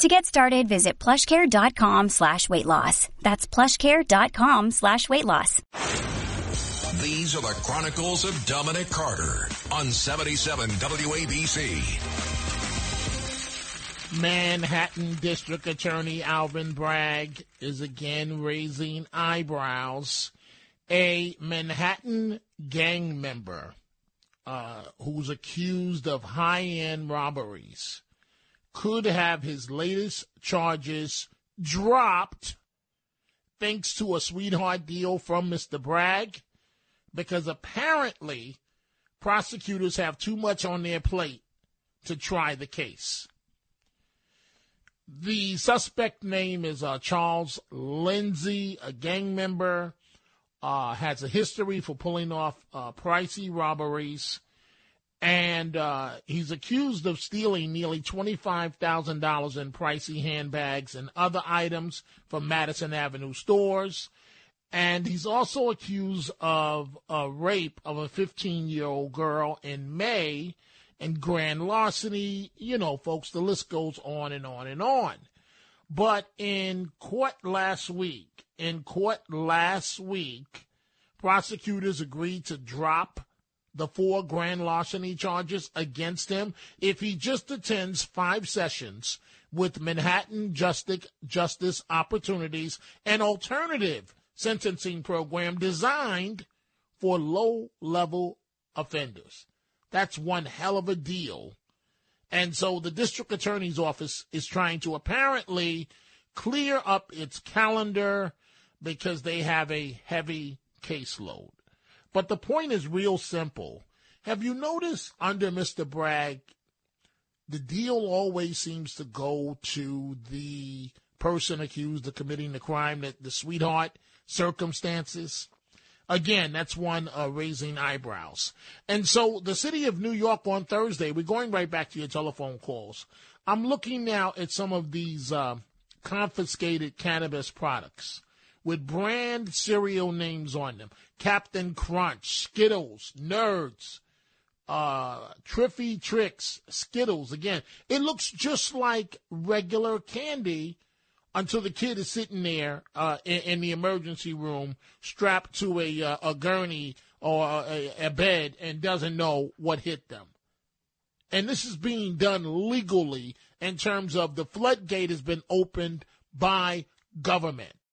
To get started, visit plushcare.com slash weight loss. That's plushcare.com slash weight loss. These are the Chronicles of Dominic Carter on 77 WABC. Manhattan District Attorney Alvin Bragg is again raising eyebrows. A Manhattan gang member uh, who's accused of high end robberies could have his latest charges dropped thanks to a sweetheart deal from Mr. Bragg, because apparently prosecutors have too much on their plate to try the case. The suspect name is uh, Charles Lindsay, a gang member, uh, has a history for pulling off uh, pricey robberies and uh, he's accused of stealing nearly $25,000 in pricey handbags and other items from Madison Avenue stores. And he's also accused of a rape of a 15 year old girl in May and grand larceny. You know, folks, the list goes on and on and on. But in court last week, in court last week, prosecutors agreed to drop the four grand larceny charges against him if he just attends five sessions with Manhattan Justice, Justice Opportunities, an alternative sentencing program designed for low level offenders. That's one hell of a deal. And so the district attorney's office is trying to apparently clear up its calendar because they have a heavy caseload. But the point is real simple. Have you noticed under Mr. Bragg, the deal always seems to go to the person accused of committing the crime, that the sweetheart circumstances? Again, that's one uh, raising eyebrows. And so the city of New York on Thursday, we're going right back to your telephone calls. I'm looking now at some of these uh, confiscated cannabis products with brand cereal names on them. Captain Crunch, Skittles, Nerds, uh, Triffy Tricks, Skittles. Again, it looks just like regular candy until the kid is sitting there uh, in, in, the emergency room strapped to a, uh, a gurney or a, a bed and doesn't know what hit them. And this is being done legally in terms of the floodgate has been opened by government.